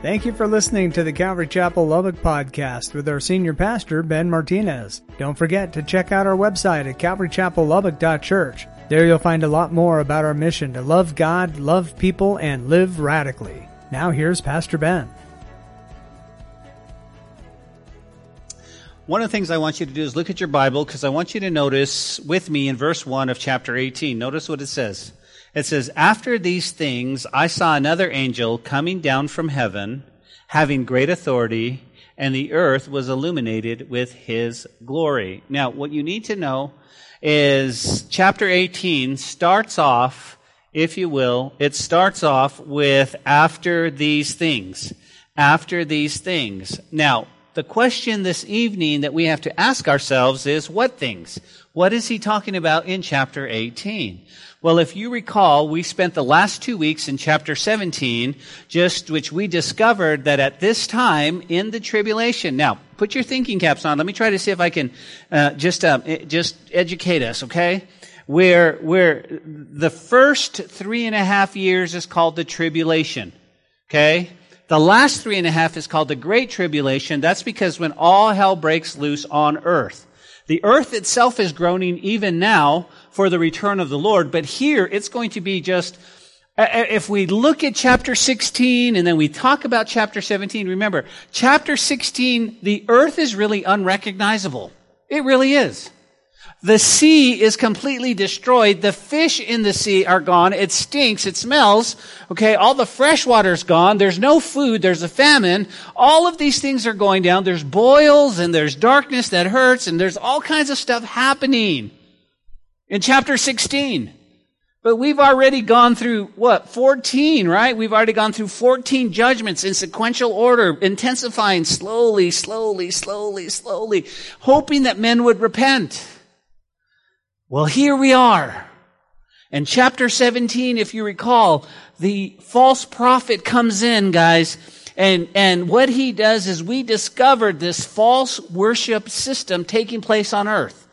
Thank you for listening to the Calvary Chapel Lubbock podcast with our senior pastor, Ben Martinez. Don't forget to check out our website at calvarychapellubbock.church. There you'll find a lot more about our mission to love God, love people, and live radically. Now here's Pastor Ben. One of the things I want you to do is look at your Bible because I want you to notice with me in verse 1 of chapter 18. Notice what it says. It says, After these things, I saw another angel coming down from heaven, having great authority, and the earth was illuminated with his glory. Now, what you need to know is chapter 18 starts off, if you will, it starts off with after these things. After these things. Now, the question this evening that we have to ask ourselves is what things? What is he talking about in chapter 18? Well, if you recall, we spent the last two weeks in chapter 17, just which we discovered that at this time in the tribulation. Now, put your thinking caps on. Let me try to see if I can uh, just uh, just educate us, okay? Where where the first three and a half years is called the tribulation, okay? The last three and a half is called the Great Tribulation. That's because when all hell breaks loose on earth. The earth itself is groaning even now for the return of the Lord, but here it's going to be just, uh, uh, if we look at chapter 16 and then we talk about chapter 17, remember, chapter 16, the earth is really unrecognizable. It really is. The sea is completely destroyed. The fish in the sea are gone. It stinks. It smells. Okay. All the fresh water's gone. There's no food. There's a famine. All of these things are going down. There's boils and there's darkness that hurts and there's all kinds of stuff happening in chapter 16. But we've already gone through what? 14, right? We've already gone through 14 judgments in sequential order, intensifying slowly, slowly, slowly, slowly, hoping that men would repent. Well, here we are. In chapter 17, if you recall, the false prophet comes in, guys, and, and what he does is we discovered this false worship system taking place on earth.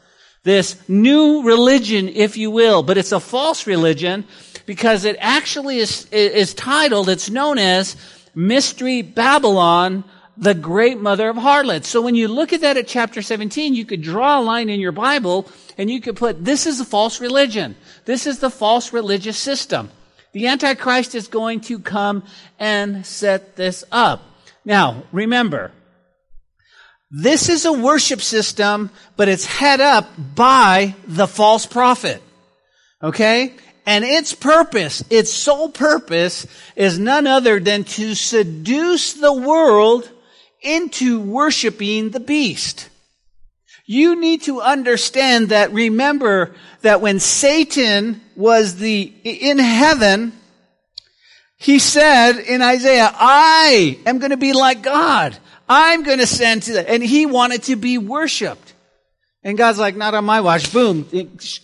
This new religion, if you will, but it's a false religion because it actually is, is titled, it's known as Mystery Babylon the great mother of harlots. So when you look at that at chapter 17, you could draw a line in your Bible and you could put, this is a false religion. This is the false religious system. The Antichrist is going to come and set this up. Now, remember, this is a worship system, but it's head up by the false prophet. Okay? And its purpose, its sole purpose, is none other than to seduce the world into worshiping the beast. You need to understand that remember that when Satan was the, in heaven, he said in Isaiah, I am going to be like God. I'm going to send to that. And he wanted to be worshiped. And God's like, not on my watch. Boom.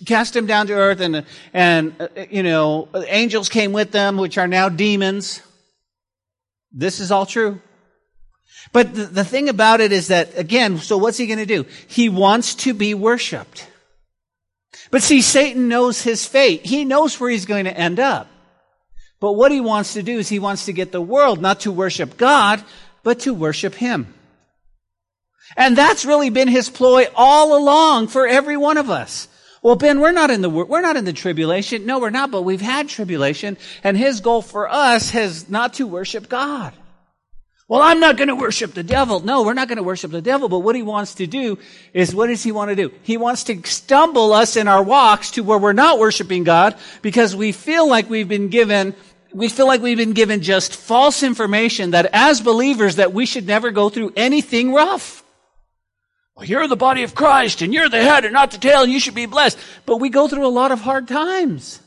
Cast him down to earth and, and, uh, you know, angels came with them, which are now demons. This is all true. But the, the thing about it is that, again, so what's he going to do? He wants to be worshiped. But see, Satan knows his fate. He knows where he's going to end up. But what he wants to do is he wants to get the world not to worship God, but to worship him. And that's really been his ploy all along for every one of us. Well, Ben, we're not in the, we're not in the tribulation. No, we're not, but we've had tribulation. And his goal for us has not to worship God. Well, I'm not going to worship the devil. No, we're not going to worship the devil. But what he wants to do is what does he want to do? He wants to stumble us in our walks to where we're not worshiping God because we feel like we've been given we feel like we've been given just false information that as believers that we should never go through anything rough. Well, you're the body of Christ and you're the head and not the tail and you should be blessed. But we go through a lot of hard times.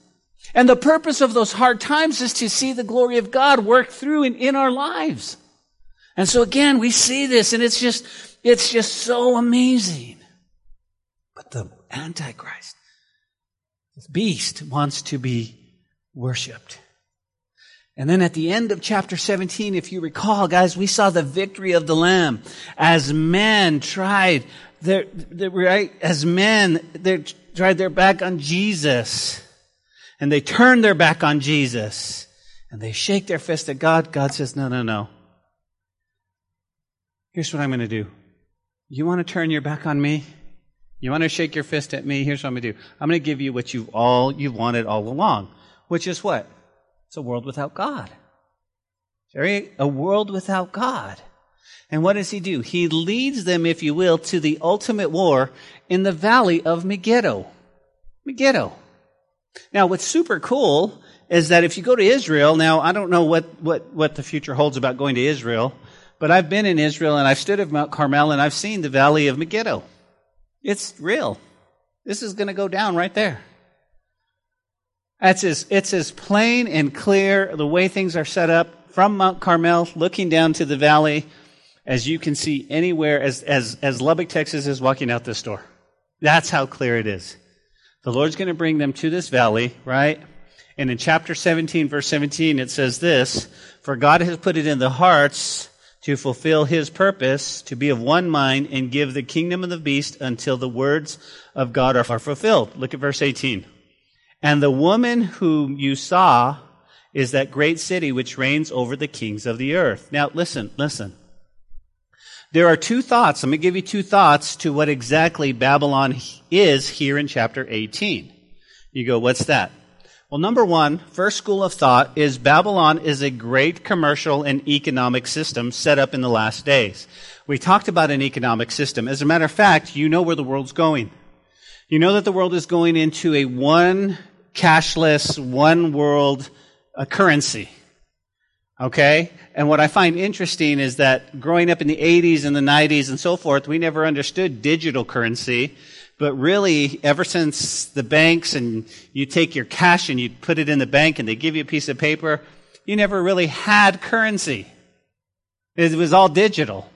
And the purpose of those hard times is to see the glory of God work through and in our lives. And so again, we see this and it's just, it's just so amazing. But the Antichrist, the beast wants to be worshiped. And then at the end of chapter 17, if you recall, guys, we saw the victory of the Lamb as men tried their, their right, as men, they tried their back on Jesus. And they turned their back on Jesus. And they shake their fist at God. God says, no, no, no. Here's what I'm going to do. You want to turn your back on me? You want to shake your fist at me? Here's what I'm going to do. I'm going to give you what you've all you've wanted all along, which is what? It's a world without God. Very a world without God. And what does he do? He leads them, if you will, to the ultimate war in the valley of Megiddo. Megiddo. Now, what's super cool is that if you go to Israel, now I don't know what, what, what the future holds about going to Israel, but I've been in Israel and I've stood at Mount Carmel and I've seen the valley of Megiddo. It's real. This is going to go down right there. It's as, it's as plain and clear the way things are set up from Mount Carmel, looking down to the valley, as you can see anywhere as, as, as Lubbock, Texas is walking out this door. That's how clear it is. The Lord's going to bring them to this valley, right? And in chapter 17, verse 17, it says this, For God has put it in the hearts to fulfill his purpose, to be of one mind, and give the kingdom of the beast until the words of God are fulfilled. Look at verse 18. And the woman whom you saw is that great city which reigns over the kings of the earth. Now, listen, listen. There are two thoughts. Going to give you two thoughts to what exactly Babylon is here in chapter 18. You go, what's that? Well, number one, first school of thought is Babylon is a great commercial and economic system set up in the last days. We talked about an economic system. As a matter of fact, you know where the world's going. You know that the world is going into a one cashless, one world uh, currency. Okay? And what I find interesting is that growing up in the 80s and the 90s and so forth, we never understood digital currency. But really, ever since the banks and you take your cash and you put it in the bank and they give you a piece of paper, you never really had currency. It was all digital.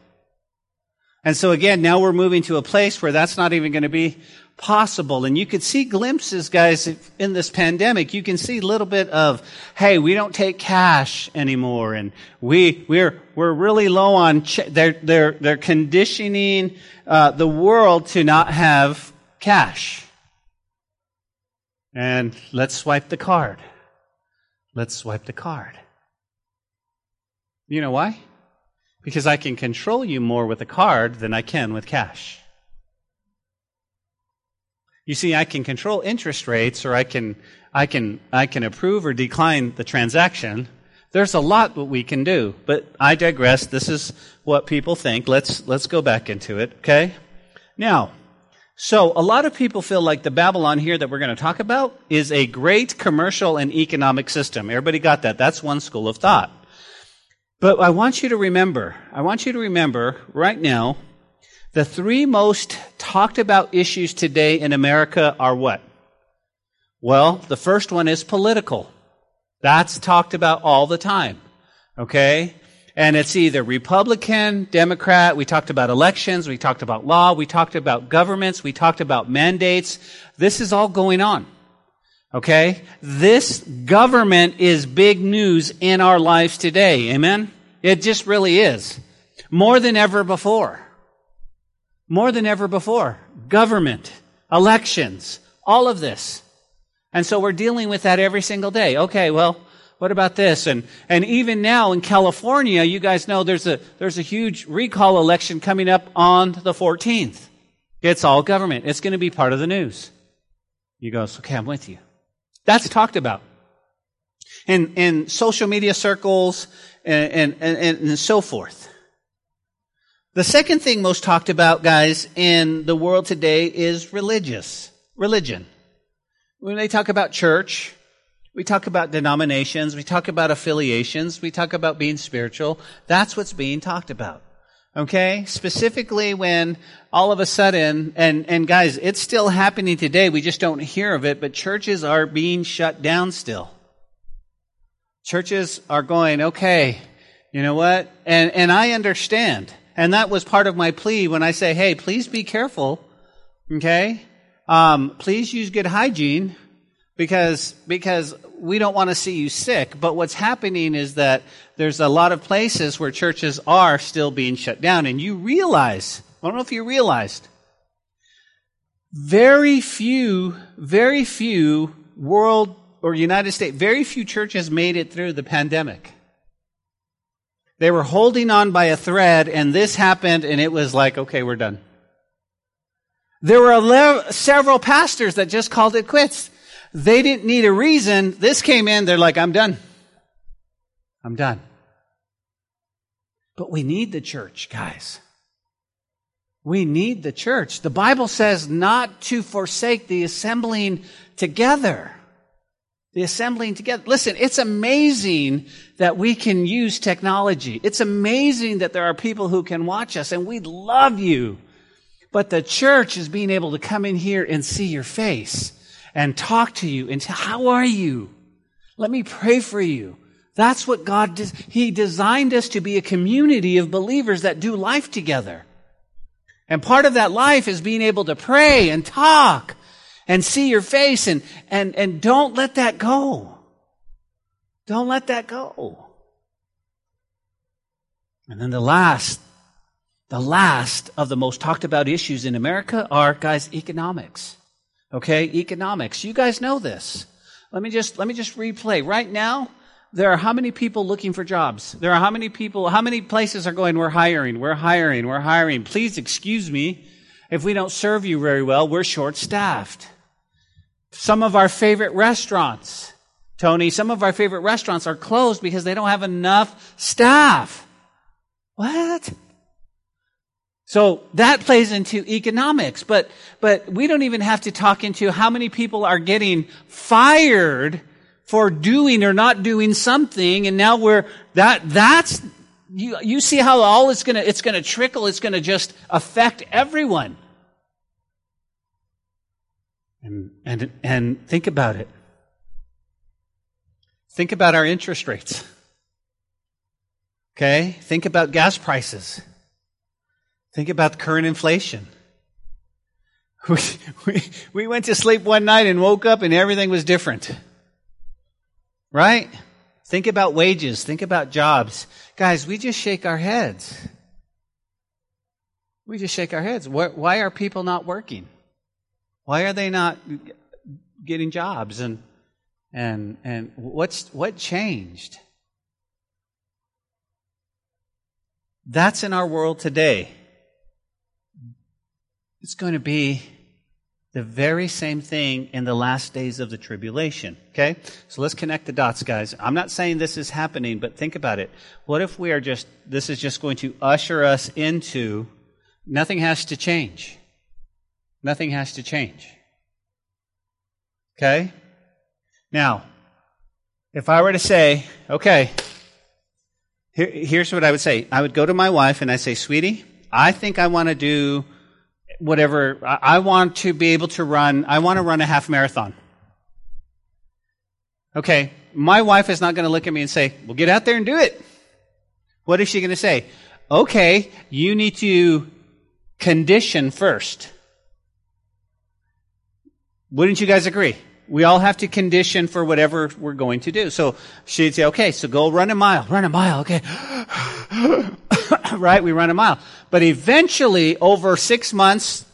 And so again, now we're moving to a place where that's not even going to be possible. And you could see glimpses, guys, in this pandemic. You can see a little bit of, hey, we don't take cash anymore. And we, we're, we're really low on, ch- they're, they're, they're conditioning uh, the world to not have cash. And let's swipe the card. Let's swipe the card. You know why? Because I can control you more with a card than I can with cash. You see, I can control interest rates or I can, I can, I can approve or decline the transaction. There's a lot that we can do, but I digress. This is what people think. Let's, let's go back into it, okay? Now, so a lot of people feel like the Babylon here that we're going to talk about is a great commercial and economic system. Everybody got that? That's one school of thought. But I want you to remember, I want you to remember right now, the three most talked about issues today in America are what? Well, the first one is political. That's talked about all the time. Okay? And it's either Republican, Democrat, we talked about elections, we talked about law, we talked about governments, we talked about mandates. This is all going on. Okay? This government is big news in our lives today. Amen? It just really is. More than ever before. More than ever before. Government, elections, all of this. And so we're dealing with that every single day. Okay, well, what about this? And, and even now in California, you guys know there's a, there's a huge recall election coming up on the 14th. It's all government. It's going to be part of the news. You go, okay, I'm with you. That's talked about. In, in social media circles and, and, and, and so forth. The second thing most talked about, guys, in the world today is religious. Religion. When they talk about church, we talk about denominations, we talk about affiliations, we talk about being spiritual. That's what's being talked about. Okay? Specifically when all of a sudden, and, and guys, it's still happening today, we just don't hear of it, but churches are being shut down still. Churches are going, okay, you know what? And, and I understand. And that was part of my plea when I say, hey, please be careful. Okay? Um, please use good hygiene because, because we don't want to see you sick. But what's happening is that there's a lot of places where churches are still being shut down. And you realize, I don't know if you realized, very few, very few world or United States, very few churches made it through the pandemic. They were holding on by a thread, and this happened, and it was like, okay, we're done. There were several pastors that just called it quits. They didn't need a reason. This came in, they're like, I'm done. I'm done. But we need the church, guys. We need the church. The Bible says not to forsake the assembling together. The assembling together. Listen, it's amazing that we can use technology. It's amazing that there are people who can watch us and we love you. But the church is being able to come in here and see your face and talk to you and say, how are you? Let me pray for you. That's what God did. He designed us to be a community of believers that do life together. And part of that life is being able to pray and talk and see your face and, and, and don't let that go. Don't let that go. And then the last, the last of the most talked about issues in America are, guys, economics. Okay, economics. You guys know this. Let me just, let me just replay. Right now, there are how many people looking for jobs? There are how many people, how many places are going, we're hiring, we're hiring, we're hiring. Please excuse me if we don't serve you very well, we're short staffed. Some of our favorite restaurants, Tony, some of our favorite restaurants are closed because they don't have enough staff. What? So that plays into economics, but, but we don't even have to talk into how many people are getting fired for doing or not doing something. And now we're, that, that's, you, you see how all it's gonna, it's gonna trickle, it's gonna just affect everyone. And, and, and think about it. Think about our interest rates. Okay? Think about gas prices. Think about the current inflation. We, we, we went to sleep one night and woke up and everything was different. Right? Think about wages. Think about jobs. Guys, we just shake our heads. We just shake our heads. Why are people not working? Why are they not getting jobs? And, and, and what's, what changed? That's in our world today. It's going to be the very same thing in the last days of the tribulation. Okay? So let's connect the dots, guys. I'm not saying this is happening, but think about it. What if we are just, this is just going to usher us into, nothing has to change. Nothing has to change. Okay? Now, if I were to say, okay, here, here's what I would say. I would go to my wife and I say, sweetie, I think I want to do whatever, I want to be able to run, I want to run a half marathon. Okay, my wife is not going to look at me and say, well, get out there and do it. What is she going to say? Okay, you need to condition first. Wouldn't you guys agree? We all have to condition for whatever we're going to do. So she'd say, okay, so go run a mile, run a mile, okay. right? We run a mile. But eventually, over six months,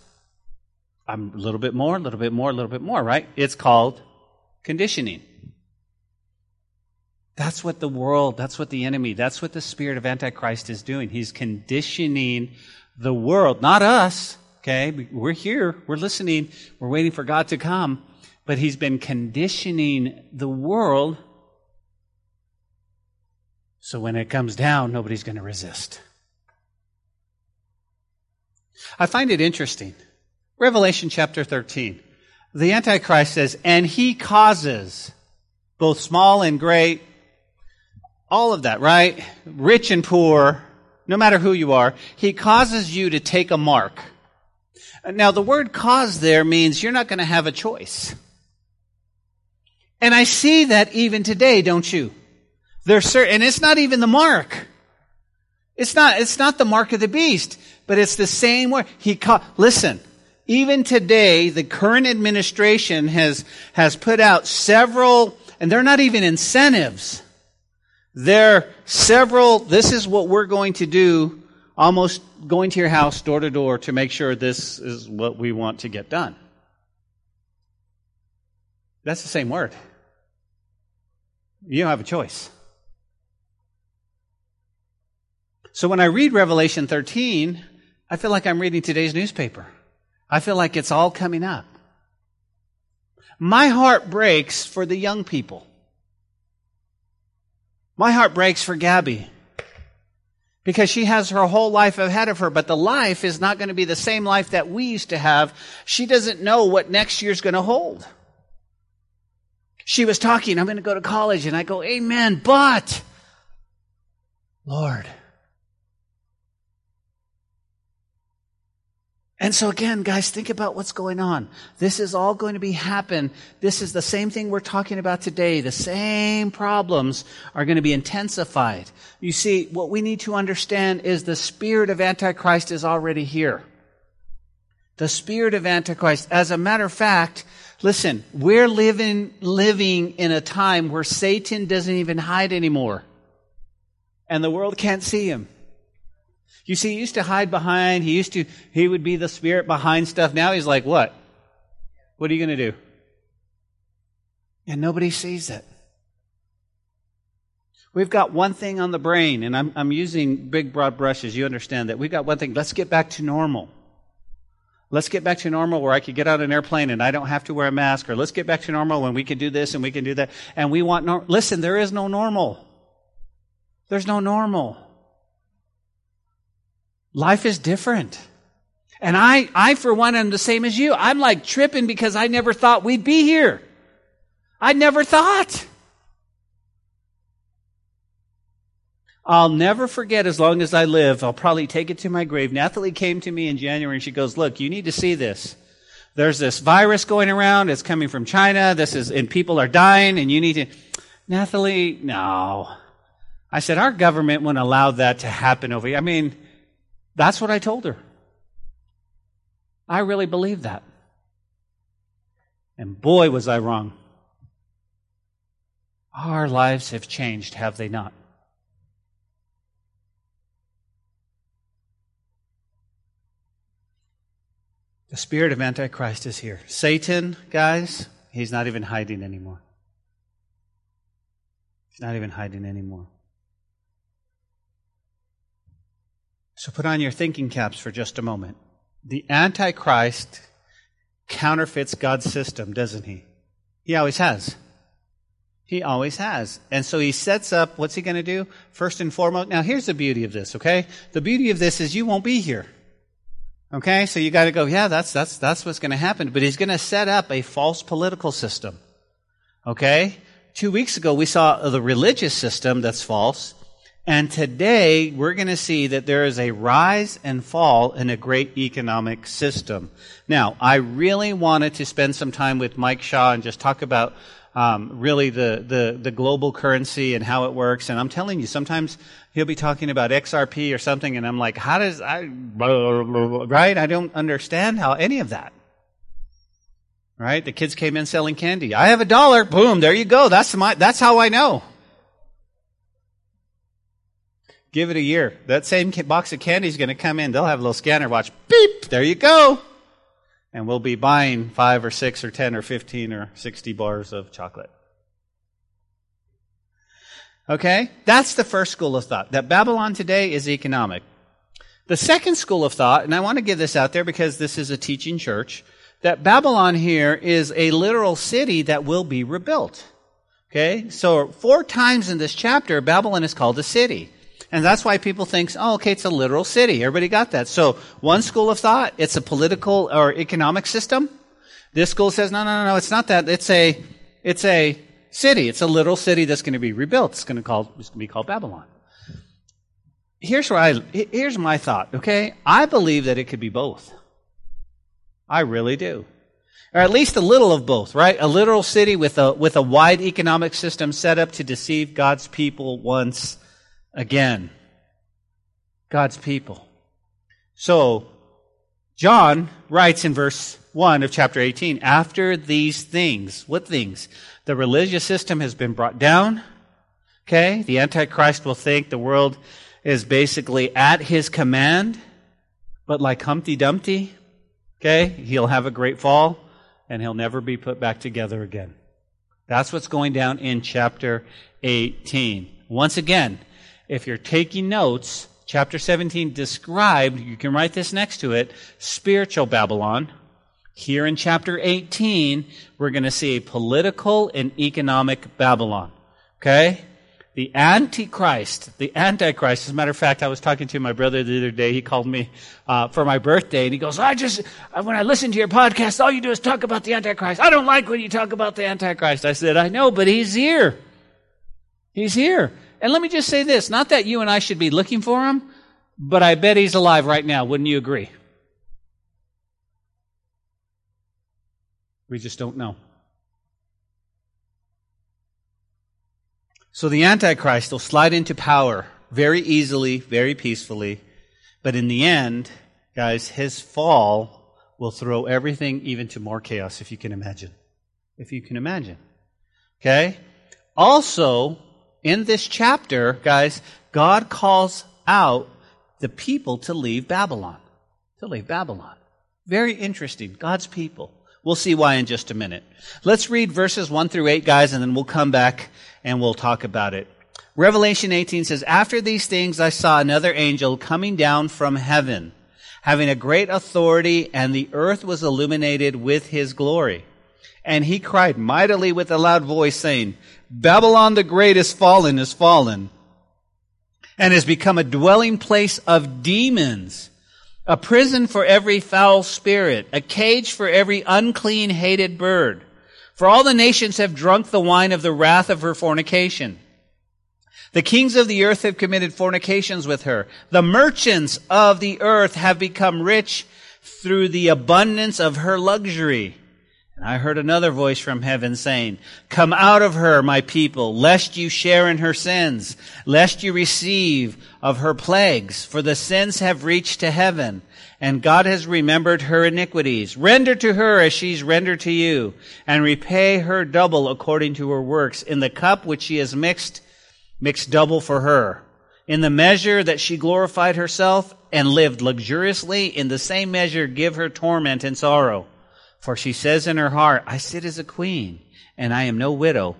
I'm a little bit more, a little bit more, a little bit more, right? It's called conditioning. That's what the world, that's what the enemy, that's what the spirit of Antichrist is doing. He's conditioning the world, not us, okay? We're here, we're listening, we're waiting for God to come, but he's been conditioning the world so when it comes down, nobody's going to resist. I find it interesting. Revelation chapter 13. The Antichrist says, and he causes both small and great, all of that, right? Rich and poor, no matter who you are, he causes you to take a mark. Now, the word cause there means you're not going to have a choice. And I see that even today, don't you? There's certain, and it's not even the mark. It's not, it's not the mark of the beast, but it's the same word. He called, listen, even today, the current administration has, has put out several, and they're not even incentives. They're several, this is what we're going to do, almost going to your house door to door to make sure this is what we want to get done. That's the same word. You don't have a choice. So when I read Revelation 13, I feel like I'm reading today's newspaper. I feel like it's all coming up. My heart breaks for the young people. My heart breaks for Gabby because she has her whole life ahead of her, but the life is not going to be the same life that we used to have. She doesn't know what next year's going to hold. She was talking, I'm going to go to college, and I go, Amen, but, Lord, And so again, guys, think about what's going on. This is all going to be happen. This is the same thing we're talking about today. The same problems are going to be intensified. You see, what we need to understand is the spirit of Antichrist is already here. The spirit of Antichrist. As a matter of fact, listen, we're living, living in a time where Satan doesn't even hide anymore. And the world can't see him. You see, he used to hide behind, he used to, he would be the spirit behind stuff. Now he's like, what? What are you going to do? And nobody sees it. We've got one thing on the brain, and I'm, I'm using big, broad brushes. You understand that. We've got one thing. Let's get back to normal. Let's get back to normal where I could get on an airplane and I don't have to wear a mask, or let's get back to normal when we can do this and we can do that. And we want, no- listen, there is no normal. There's no normal. Life is different. And I, I for one am the same as you. I'm like tripping because I never thought we'd be here. I never thought. I'll never forget as long as I live. I'll probably take it to my grave. Nathalie came to me in January and she goes, look, you need to see this. There's this virus going around. It's coming from China. This is, and people are dying and you need to, Nathalie, no. I said, our government wouldn't allow that to happen over here. I mean, that's what I told her. I really believe that. And boy, was I wrong. Our lives have changed, have they not? The spirit of Antichrist is here. Satan, guys, he's not even hiding anymore. He's not even hiding anymore. So put on your thinking caps for just a moment. The Antichrist counterfeits God's system, doesn't he? He always has. He always has. And so he sets up, what's he going to do? First and foremost, now here's the beauty of this, okay? The beauty of this is you won't be here. Okay? So you got to go, yeah, that's, that's, that's what's going to happen. But he's going to set up a false political system. Okay? Two weeks ago, we saw the religious system that's false. And today, we're going to see that there is a rise and fall in a great economic system. Now, I really wanted to spend some time with Mike Shaw and just talk about um, really the, the, the global currency and how it works. And I'm telling you, sometimes he'll be talking about XRP or something, and I'm like, how does I, right? I don't understand how any of that. Right? The kids came in selling candy. I have a dollar. Boom. There you go. That's my, that's how I know. Give it a year. That same box of candy is going to come in. They'll have a little scanner. Watch. Beep. There you go. And we'll be buying five or six or ten or fifteen or sixty bars of chocolate. Okay? That's the first school of thought. That Babylon today is economic. The second school of thought, and I want to give this out there because this is a teaching church, that Babylon here is a literal city that will be rebuilt. Okay? So four times in this chapter, Babylon is called a city. And that's why people think, oh, okay, it's a literal city. Everybody got that. So one school of thought, it's a political or economic system. This school says, no, no, no, no, it's not that. It's a, it's a city. It's a literal city that's going to be rebuilt. It's going to, call, it's going to be called Babylon. Here's where I, here's my thought, okay? I believe that it could be both. I really do. Or at least a little of both, right? A literal city with a, with a wide economic system set up to deceive God's people once again. God's people. So, John writes in verse 1 of chapter 18, after these things, what things? The religious system has been brought down. Okay? The Antichrist will think the world is basically at his command, but like Humpty Dumpty, okay? He'll have a great fall and he'll never be put back together again. That's what's going down in chapter 18. Once again, if you're taking notes, chapter 17 described, you can write this next to it, spiritual Babylon. Here in chapter 18, we're going to see a political and economic Babylon. Okay? The Antichrist, the Antichrist. As a matter of fact, I was talking to my brother the other day. He called me uh, for my birthday, and he goes, "I just when I listen to your podcast, all you do is talk about the Antichrist. I don't like when you talk about the Antichrist." I said, "I know, but he's here. He's here." And let me just say this: not that you and I should be looking for him, but I bet he's alive right now. Wouldn't you agree? We just don't know. So the Antichrist will slide into power very easily, very peacefully. But in the end, guys, his fall will throw everything even to more chaos, if you can imagine. If you can imagine. Okay? Also, in this chapter, guys, God calls out the people to leave Babylon. To leave Babylon. Very interesting. God's people. We'll see why in just a minute. Let's read verses 1 through 8, guys, and then we'll come back and we'll talk about it. Revelation 18 says, After these things I saw another angel coming down from heaven, having a great authority, and the earth was illuminated with his glory. And he cried mightily with a loud voice, saying, Babylon the great is fallen, is fallen, and has become a dwelling place of demons a prison for every foul spirit, a cage for every unclean, hated bird. For all the nations have drunk the wine of the wrath of her fornication. The kings of the earth have committed fornications with her. The merchants of the earth have become rich through the abundance of her luxury. And I heard another voice from heaven saying, Come out of her, my people, lest you share in her sins, lest you receive of her plagues, for the sins have reached to heaven, and God has remembered her iniquities. Render to her as she's rendered to you, and repay her double according to her works. In the cup which she has mixed, mix double for her. In the measure that she glorified herself and lived luxuriously, in the same measure give her torment and sorrow. For she says in her heart, I sit as a queen, and I am no widow,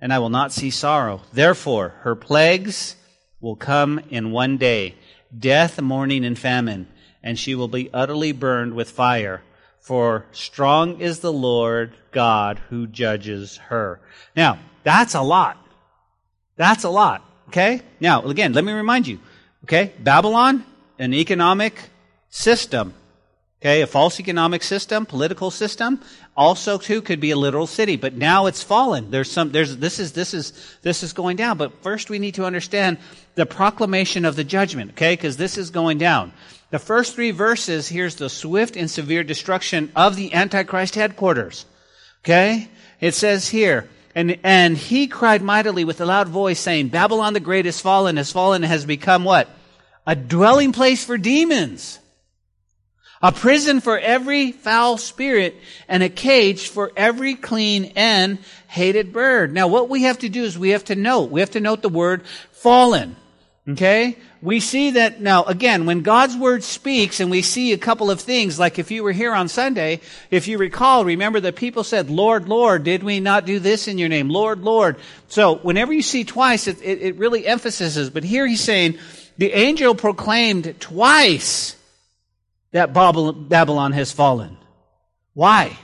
and I will not see sorrow. Therefore, her plagues will come in one day death, mourning, and famine, and she will be utterly burned with fire. For strong is the Lord God who judges her. Now, that's a lot. That's a lot. Okay? Now, again, let me remind you. Okay? Babylon, an economic system Okay, a false economic system, political system, also too could be a literal city, but now it's fallen. There's some, there's, this is, this is, this is going down. But first we need to understand the proclamation of the judgment, okay, because this is going down. The first three verses, here's the swift and severe destruction of the Antichrist headquarters. Okay? It says here, and, and he cried mightily with a loud voice saying, Babylon the great is fallen, has fallen, has become what? A dwelling place for demons a prison for every foul spirit, and a cage for every clean and hated bird. Now, what we have to do is we have to note, we have to note the word fallen. Okay? We see that now, again, when God's word speaks and we see a couple of things, like if you were here on Sunday, if you recall, remember that people said, Lord, Lord, did we not do this in your name? Lord, Lord. So whenever you see twice, it, it, it really emphasizes, but here he's saying, the angel proclaimed twice that Babylon has fallen. Why?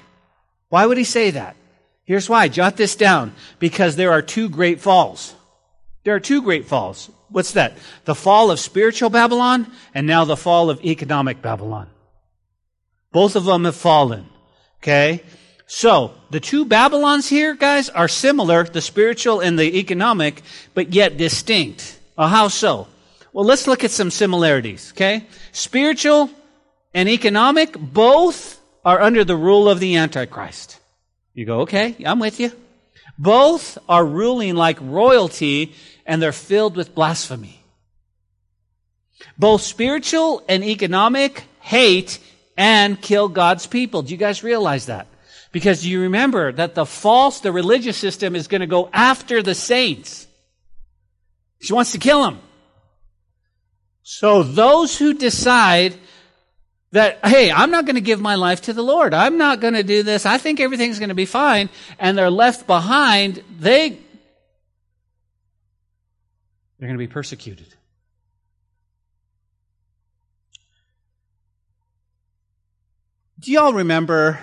Why would he say that? Here's why. Jot this down. Because there are two great falls. There are two great falls. What's that? The fall of spiritual Babylon and now the fall of economic Babylon. Both of them have fallen. Okay? So, the two Babylons here, guys, are similar, the spiritual and the economic, but yet distinct. Well, how so? Well, let's look at some similarities, okay? Spiritual and economic, both are under the rule of the Antichrist. You go, okay, I'm with you. Both are ruling like royalty and they're filled with blasphemy. Both spiritual and economic hate and kill God's people. Do you guys realize that? Because you remember that the false, the religious system is going to go after the saints. She wants to kill them. So those who decide that, hey, I'm not going to give my life to the Lord. I'm not going to do this. I think everything's going to be fine. And they're left behind. They, they're going to be persecuted. Do y'all remember?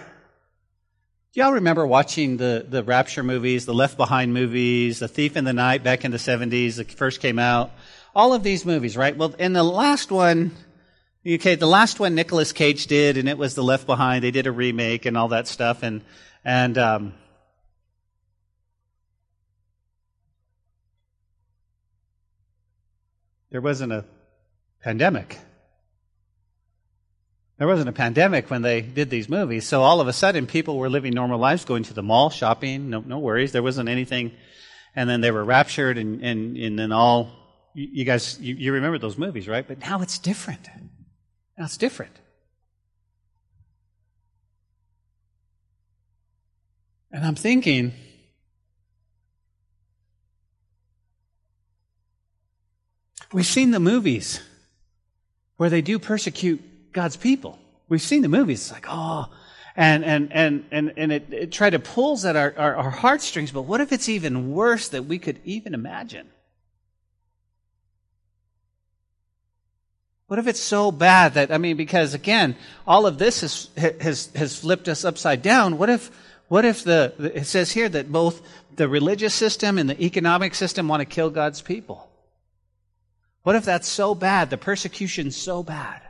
Do y'all remember watching the, the Rapture movies, the Left Behind movies, The Thief in the Night back in the 70s, that first came out? All of these movies, right? Well, in the last one, okay, the last one Nicolas Cage did, and it was The Left Behind. They did a remake and all that stuff, and, and, um, there wasn't a pandemic. There wasn't a pandemic when they did these movies, so all of a sudden people were living normal lives, going to the mall, shopping, no, no worries. There wasn't anything. And then they were raptured, and, and, and then all, you, guys, you, you remember those movies, right? But now it's different. It's different. And I'm thinking, we've seen the movies where they do persecute God's people. We've seen the movies. It's like, oh, and and and and and it, it tried to pulls at our, our, our heartstrings. But what if it's even worse that we could even imagine? What if it's so bad that I mean, because again, all of this has has has flipped us upside down. What if what if the it says here that both the religious system and the economic system want to kill God's people? What if that's so bad? The persecution's so bad.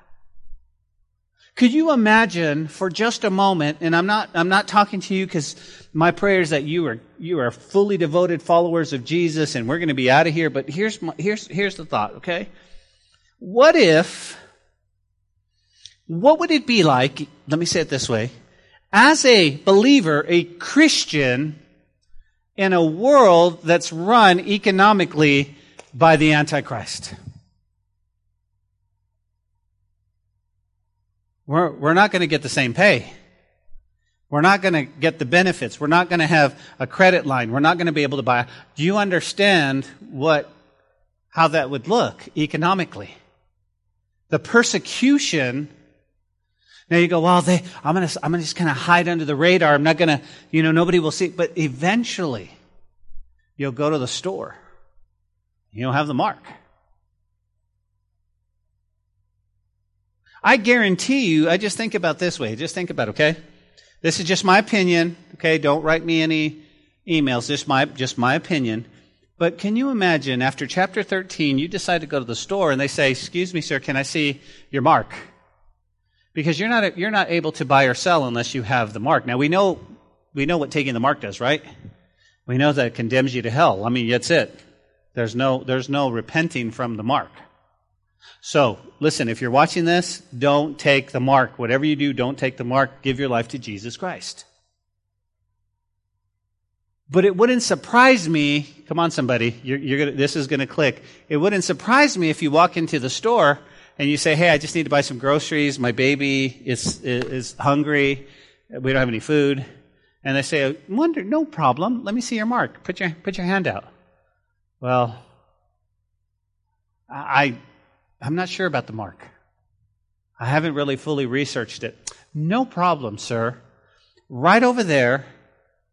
Could you imagine for just a moment, and I'm not, I'm not talking to you because my prayer is that you are, you are fully devoted followers of Jesus and we're going to be out of here, but here's, my, here's, here's the thought, okay? What if, what would it be like, let me say it this way, as a believer, a Christian, in a world that's run economically by the Antichrist? We're, we're not going to get the same pay. We're not going to get the benefits. We're not going to have a credit line. We're not going to be able to buy. Do you understand what, how that would look economically? The persecution. Now you go, well, they, I'm going to, I'm to just kind of hide under the radar. I'm not going to, you know, nobody will see. But eventually, you'll go to the store. You'll have the mark. I guarantee you, I just think about this way. Just think about, it, okay? This is just my opinion, okay? Don't write me any emails. Just my, just my opinion. But can you imagine after chapter 13, you decide to go to the store and they say, excuse me, sir, can I see your mark? Because you're not, you're not able to buy or sell unless you have the mark. Now we know, we know what taking the mark does, right? We know that it condemns you to hell. I mean, that's it. There's no, there's no repenting from the mark. So, listen, if you're watching this, don't take the mark. Whatever you do, don't take the mark. Give your life to Jesus Christ. But it wouldn't surprise me. Come on, somebody. You're, you're gonna, this is going to click. It wouldn't surprise me if you walk into the store and you say, Hey, I just need to buy some groceries. My baby is, is hungry. We don't have any food. And they say, Wonder, no problem. Let me see your mark. Put your, put your hand out. Well, I, I'm not sure about the mark. I haven't really fully researched it. No problem, sir. Right over there,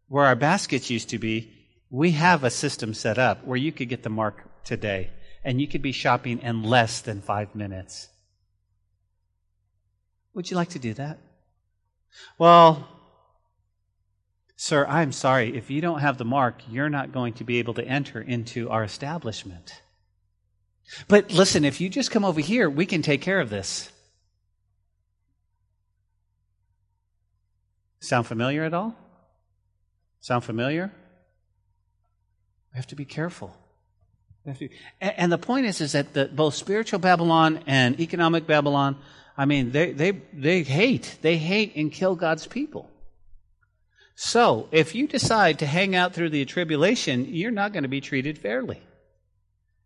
where our baskets used to be, we have a system set up where you could get the mark today, and you could be shopping in less than five minutes. Would you like to do that? Well, sir, I'm sorry. If you don't have the mark, you're not going to be able to enter into our establishment. But listen, if you just come over here, we can take care of this. Sound familiar at all? Sound familiar? We have to be careful. To, and the point is, is that the, both spiritual Babylon and economic Babylon, I mean, they, they, they hate. They hate and kill God's people. So, if you decide to hang out through the tribulation, you're not going to be treated fairly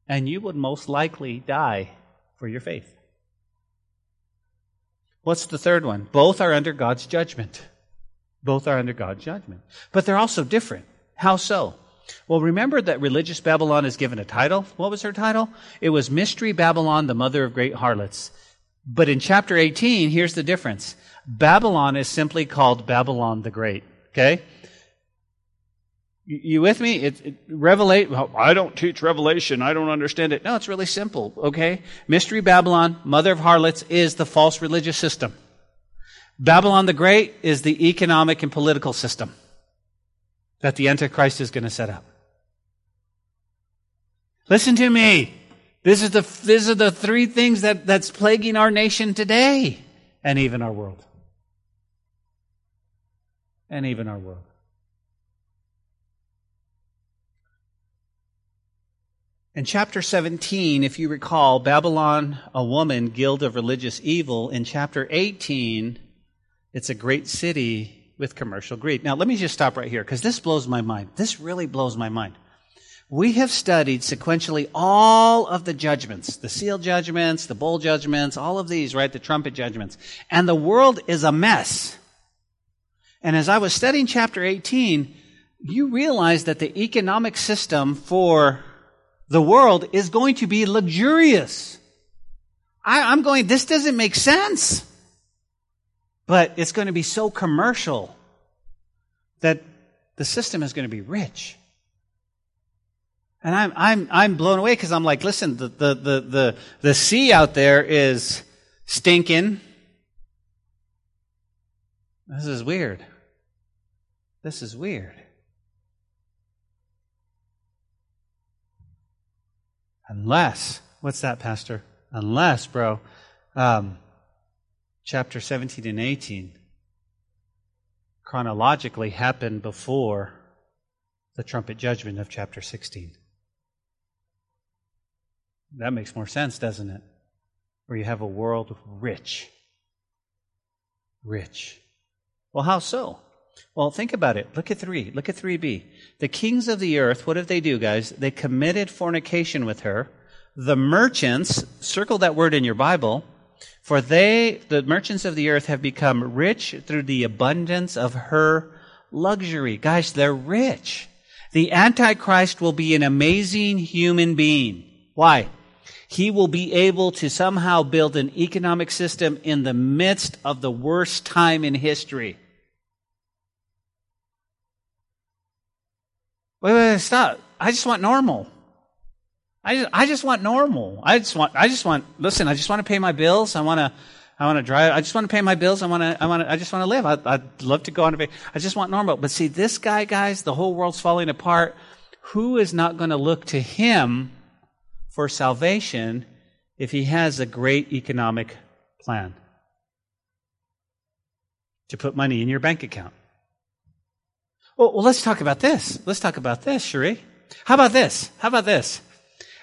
and you would most likely die for your faith. What's the third one? Both are under God's judgment. Both are under God's judgment. But they're also different. How so? Well, remember that religious Babylon is given a title. What was her title? It was Mystery Babylon, the mother of great harlots. But in chapter 18, here's the difference. Babylon is simply called Babylon the Great. Okay? You with me? It, it, revelate. Well, I don't teach Revelation. I don't understand it. No, it's really simple. Okay, Mystery Babylon, mother of harlots, is the false religious system. Babylon the Great is the economic and political system that the Antichrist is going to set up. Listen to me. This is the, these are the three things that, that's plaguing our nation today and even our world. And even our world. In chapter 17, if you recall, Babylon, a woman, guild of religious evil. In chapter 18, it's a great city with commercial greed. Now, let me just stop right here because this blows my mind. This really blows my mind. We have studied sequentially all of the judgments, the seal judgments, the bowl judgments, all of these, right? The trumpet judgments. And the world is a mess. And as I was studying chapter 18, you realize that the economic system for the world is going to be luxurious. I, am going, this doesn't make sense. But it's going to be so commercial that the system is going to be rich. And I'm, I'm, I'm blown away because I'm like, listen, the, the, the, the, the sea out there is stinking. This is weird. This is weird. Unless, what's that, Pastor? Unless, bro, um, chapter 17 and 18 chronologically happened before the trumpet judgment of chapter 16. That makes more sense, doesn't it? Where you have a world rich. Rich. Well, how so? Well, think about it. Look at 3. Look at 3b. The kings of the earth, what did they do, guys? They committed fornication with her. The merchants, circle that word in your Bible, for they, the merchants of the earth, have become rich through the abundance of her luxury. Guys, they're rich. The Antichrist will be an amazing human being. Why? He will be able to somehow build an economic system in the midst of the worst time in history. Wait, wait, wait, stop. I just want normal. I just, I just want normal. I just want, I just want, listen, I just want to pay my bills. I want to, I want to drive. I just want to pay my bills. I want to, I want to, I just want to live. I, I'd love to go on a vacation. I just want normal. But see, this guy, guys, the whole world's falling apart. Who is not going to look to him for salvation if he has a great economic plan? To put money in your bank account. Well, well, let's talk about this. Let's talk about this, Cherie. How about this? How about this?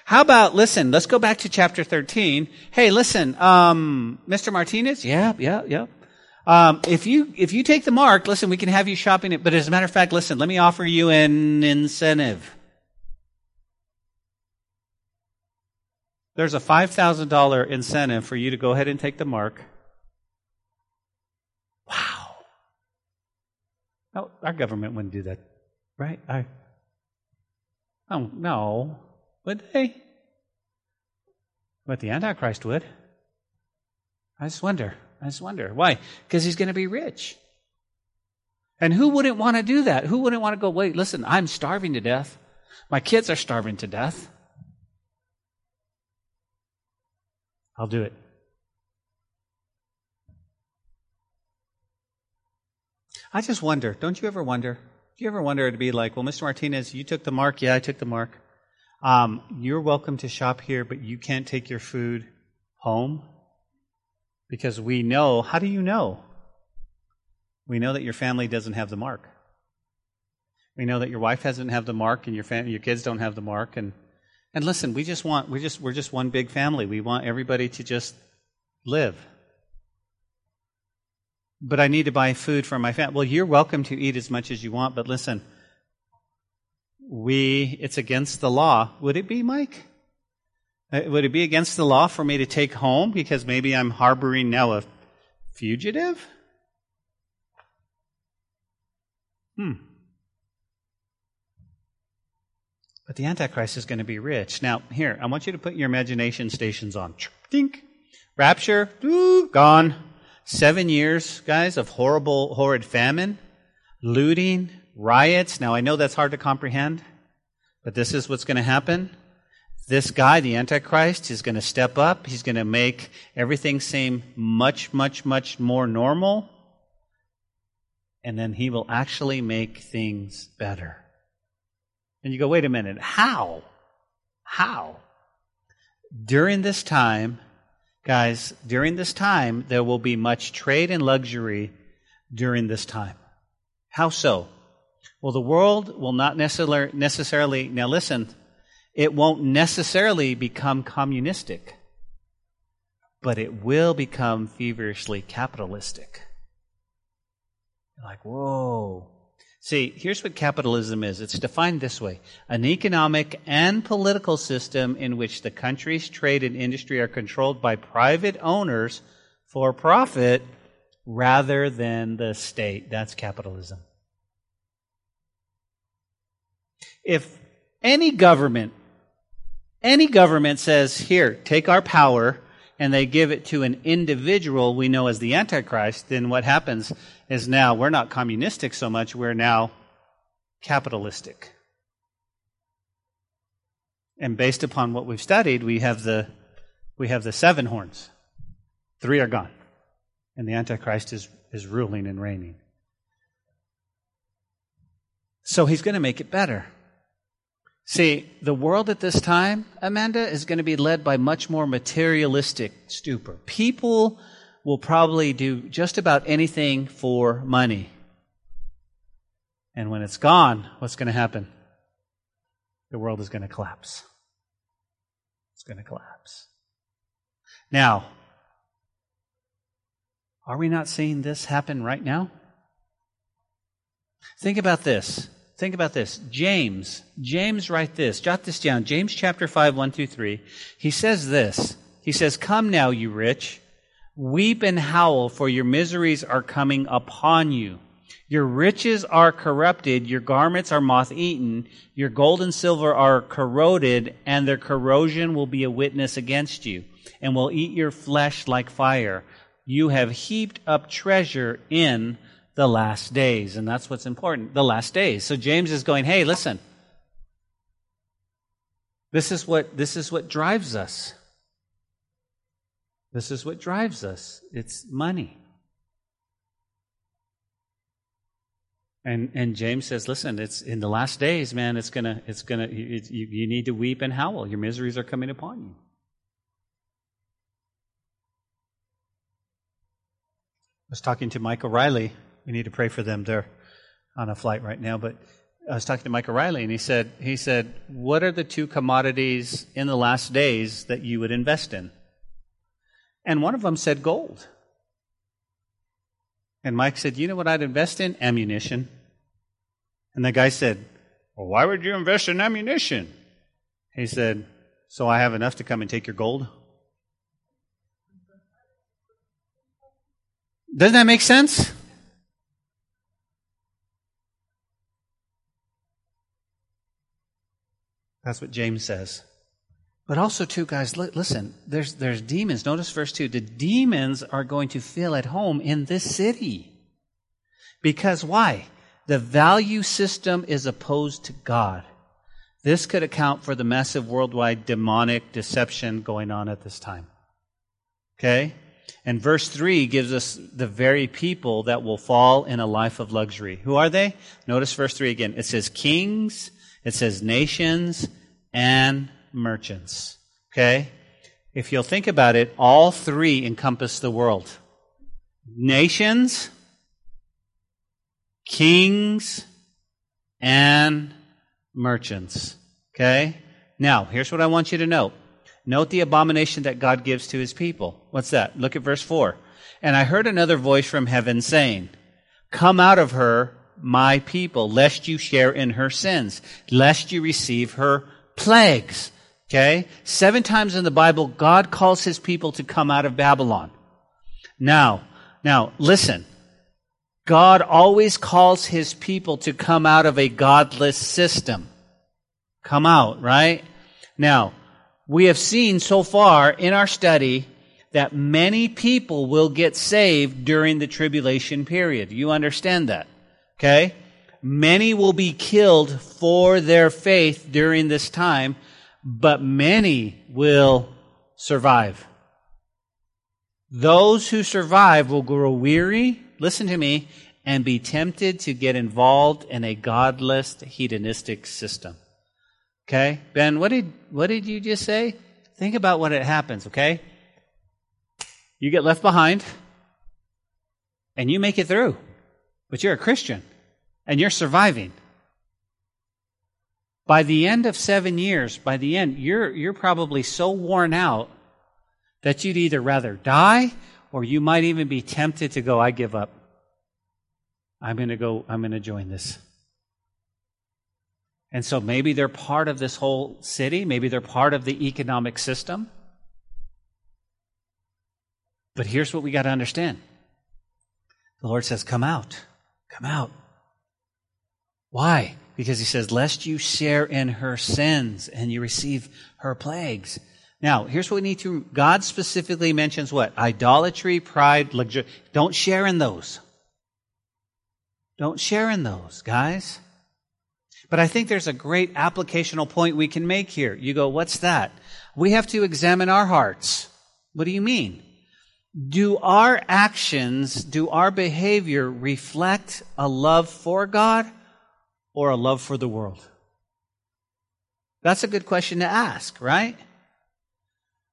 How about, listen, let's go back to chapter 13. Hey, listen, um, Mr. Martinez? Yeah, yeah, yeah. Um, if you, if you take the mark, listen, we can have you shopping it, but as a matter of fact, listen, let me offer you an incentive. There's a $5,000 incentive for you to go ahead and take the mark. Wow. No, our government wouldn't do that, right? I, oh, no. Would they? But the Antichrist would. I just wonder. I just wonder. Why? Because he's going to be rich. And who wouldn't want to do that? Who wouldn't want to go, wait, listen, I'm starving to death. My kids are starving to death. I'll do it. I just wonder, don't you ever wonder? Do you ever wonder to be like, well, Mr. Martinez, you took the mark? Yeah, I took the mark. Um, you're welcome to shop here, but you can't take your food home because we know. How do you know? We know that your family doesn't have the mark. We know that your wife doesn't have the mark, and your fam- your kids don't have the mark. And and listen, we just want we just we're just one big family. We want everybody to just live but I need to buy food for my family. Well, you're welcome to eat as much as you want, but listen, we, it's against the law. Would it be, Mike? Uh, would it be against the law for me to take home because maybe I'm harboring now a fugitive? Hmm. But the Antichrist is going to be rich. Now, here, I want you to put your imagination stations on. Dink. Rapture, ooh, gone. Seven years, guys, of horrible, horrid famine, looting, riots. Now, I know that's hard to comprehend, but this is what's going to happen. This guy, the Antichrist, is going to step up. He's going to make everything seem much, much, much more normal. and then he will actually make things better. And you go, wait a minute, how? How? During this time, guys, during this time, there will be much trade and luxury during this time. How so? Well, the world will not necessarily, now listen, it won't necessarily become communistic, but it will become feverishly capitalistic. You're like, whoa. See, here's what capitalism is. It's defined this way. An economic and political system in which the country's trade and industry are controlled by private owners for profit rather than the state. That's capitalism. If any government, any government says, here, take our power, and they give it to an individual we know as the Antichrist, then what happens is now we're not communistic so much, we're now capitalistic. And based upon what we've studied, we have the we have the seven horns. Three are gone. And the Antichrist is, is ruling and reigning. So he's going to make it better. See, the world at this time, Amanda, is going to be led by much more materialistic stupor. People will probably do just about anything for money. And when it's gone, what's going to happen? The world is going to collapse. It's going to collapse. Now, are we not seeing this happen right now? Think about this. Think about this. James, James write this. Jot this down. James chapter 5, 1 through 3. He says this. He says, Come now, you rich. Weep and howl, for your miseries are coming upon you. Your riches are corrupted, your garments are moth eaten, your gold and silver are corroded, and their corrosion will be a witness against you, and will eat your flesh like fire. You have heaped up treasure in the last days. And that's what's important the last days. So James is going, hey, listen. This is what, this is what drives us. This is what drives us. It's money. And and James says, listen, it's in the last days, man. It's gonna, it's gonna. you, you need to weep and howl. Your miseries are coming upon you. I was talking to Mike O'Reilly we need to pray for them. They're on a flight right now. But I was talking to Mike O'Reilly, and he said, he said, what are the two commodities in the last days that you would invest in? And one of them said gold. And Mike said, you know what I'd invest in? Ammunition. And the guy said, well, why would you invest in ammunition? He said, so I have enough to come and take your gold? Doesn't that make sense? That's what James says. But also, too, guys, listen, there's, there's demons. Notice verse 2. The demons are going to feel at home in this city. Because why? The value system is opposed to God. This could account for the massive worldwide demonic deception going on at this time. Okay? And verse 3 gives us the very people that will fall in a life of luxury. Who are they? Notice verse 3 again. It says kings, it says nations and merchants. Okay? If you'll think about it, all three encompass the world nations, kings, and merchants. Okay? Now, here's what I want you to note. Note the abomination that God gives to his people. What's that? Look at verse 4. And I heard another voice from heaven saying, Come out of her, my people, lest you share in her sins, lest you receive her plagues. Okay? Seven times in the Bible, God calls his people to come out of Babylon. Now, now, listen. God always calls his people to come out of a godless system. Come out, right? Now, we have seen so far in our study that many people will get saved during the tribulation period. You understand that? Okay? Many will be killed for their faith during this time, but many will survive. Those who survive will grow weary, listen to me, and be tempted to get involved in a godless, hedonistic system. Okay? Ben, what did, what did you just say? Think about what it happens, okay? You get left behind and you make it through, but you're a Christian and you're surviving. By the end of seven years, by the end, you're, you're probably so worn out that you'd either rather die or you might even be tempted to go, I give up. I'm going to go, I'm going to join this. And so maybe they're part of this whole city, maybe they're part of the economic system. But here's what we got to understand the Lord says, Come out, come out. Why? Because He says, Lest you share in her sins and you receive her plagues. Now, here's what we need to. God specifically mentions what? Idolatry, pride, luxury. Don't share in those. Don't share in those, guys. But I think there's a great applicational point we can make here. You go, what's that? We have to examine our hearts. What do you mean? Do our actions, do our behavior reflect a love for God or a love for the world? That's a good question to ask, right?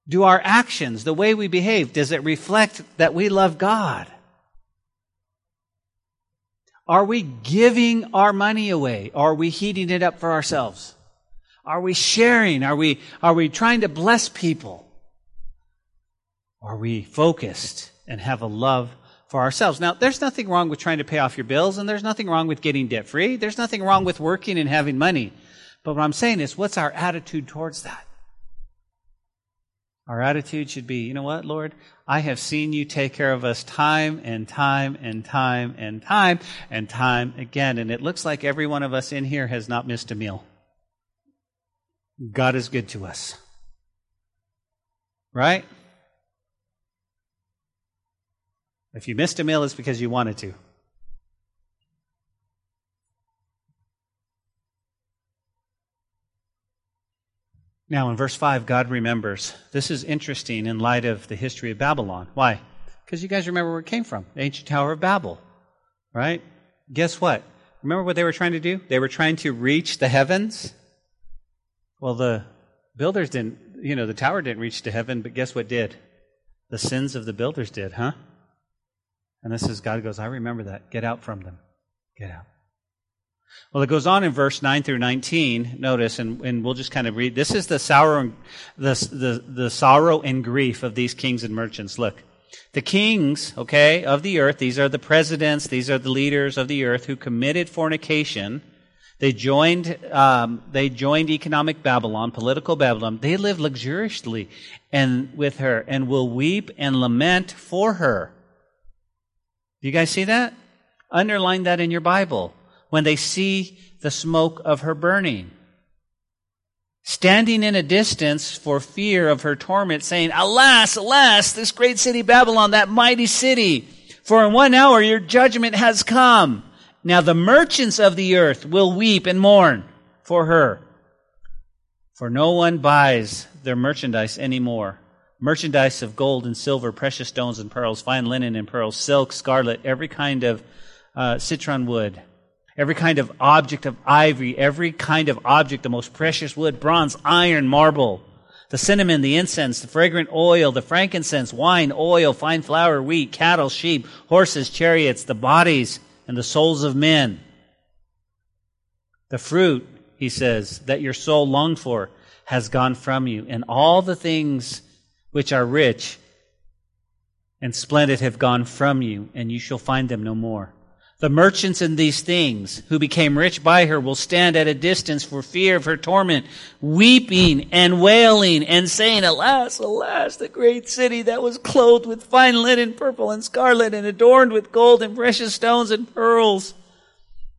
Do our actions, the way we behave, does it reflect that we love God? Are we giving our money away? Are we heating it up for ourselves? Are we sharing? Are we, are we trying to bless people? Are we focused and have a love for ourselves? Now, there's nothing wrong with trying to pay off your bills, and there's nothing wrong with getting debt free. There's nothing wrong with working and having money. But what I'm saying is, what's our attitude towards that? Our attitude should be, you know what, Lord? I have seen you take care of us time and time and time and time and time again. And it looks like every one of us in here has not missed a meal. God is good to us. Right? If you missed a meal, it's because you wanted to. Now, in verse 5, God remembers. This is interesting in light of the history of Babylon. Why? Because you guys remember where it came from the ancient Tower of Babel, right? Guess what? Remember what they were trying to do? They were trying to reach the heavens. Well, the builders didn't, you know, the tower didn't reach to heaven, but guess what did? The sins of the builders did, huh? And this is God goes, I remember that. Get out from them. Get out. Well, it goes on in verse 9 through 19. Notice, and, and we'll just kind of read. This is the sorrow, the, the, the sorrow and grief of these kings and merchants. Look. The kings, okay, of the earth, these are the presidents, these are the leaders of the earth who committed fornication. They joined, um, they joined economic Babylon, political Babylon. They live luxuriously and with her and will weep and lament for her. Do you guys see that? Underline that in your Bible when they see the smoke of her burning. Standing in a distance for fear of her torment, saying, Alas, alas, this great city Babylon, that mighty city, for in one hour your judgment has come. Now the merchants of the earth will weep and mourn for her. For no one buys their merchandise anymore. Merchandise of gold and silver, precious stones and pearls, fine linen and pearls, silk, scarlet, every kind of uh, citron wood, every kind of object of ivory, every kind of object, the most precious wood, bronze, iron, marble, the cinnamon, the incense, the fragrant oil, the frankincense, wine, oil, fine flour, wheat, cattle, sheep, horses, chariots, the bodies and the souls of men. The fruit, he says, that your soul longed for has gone from you, and all the things which are rich and splendid have gone from you, and you shall find them no more. The merchants in these things who became rich by her will stand at a distance for fear of her torment, weeping and wailing and saying, Alas, alas, the great city that was clothed with fine linen, purple and scarlet, and adorned with gold and precious stones and pearls.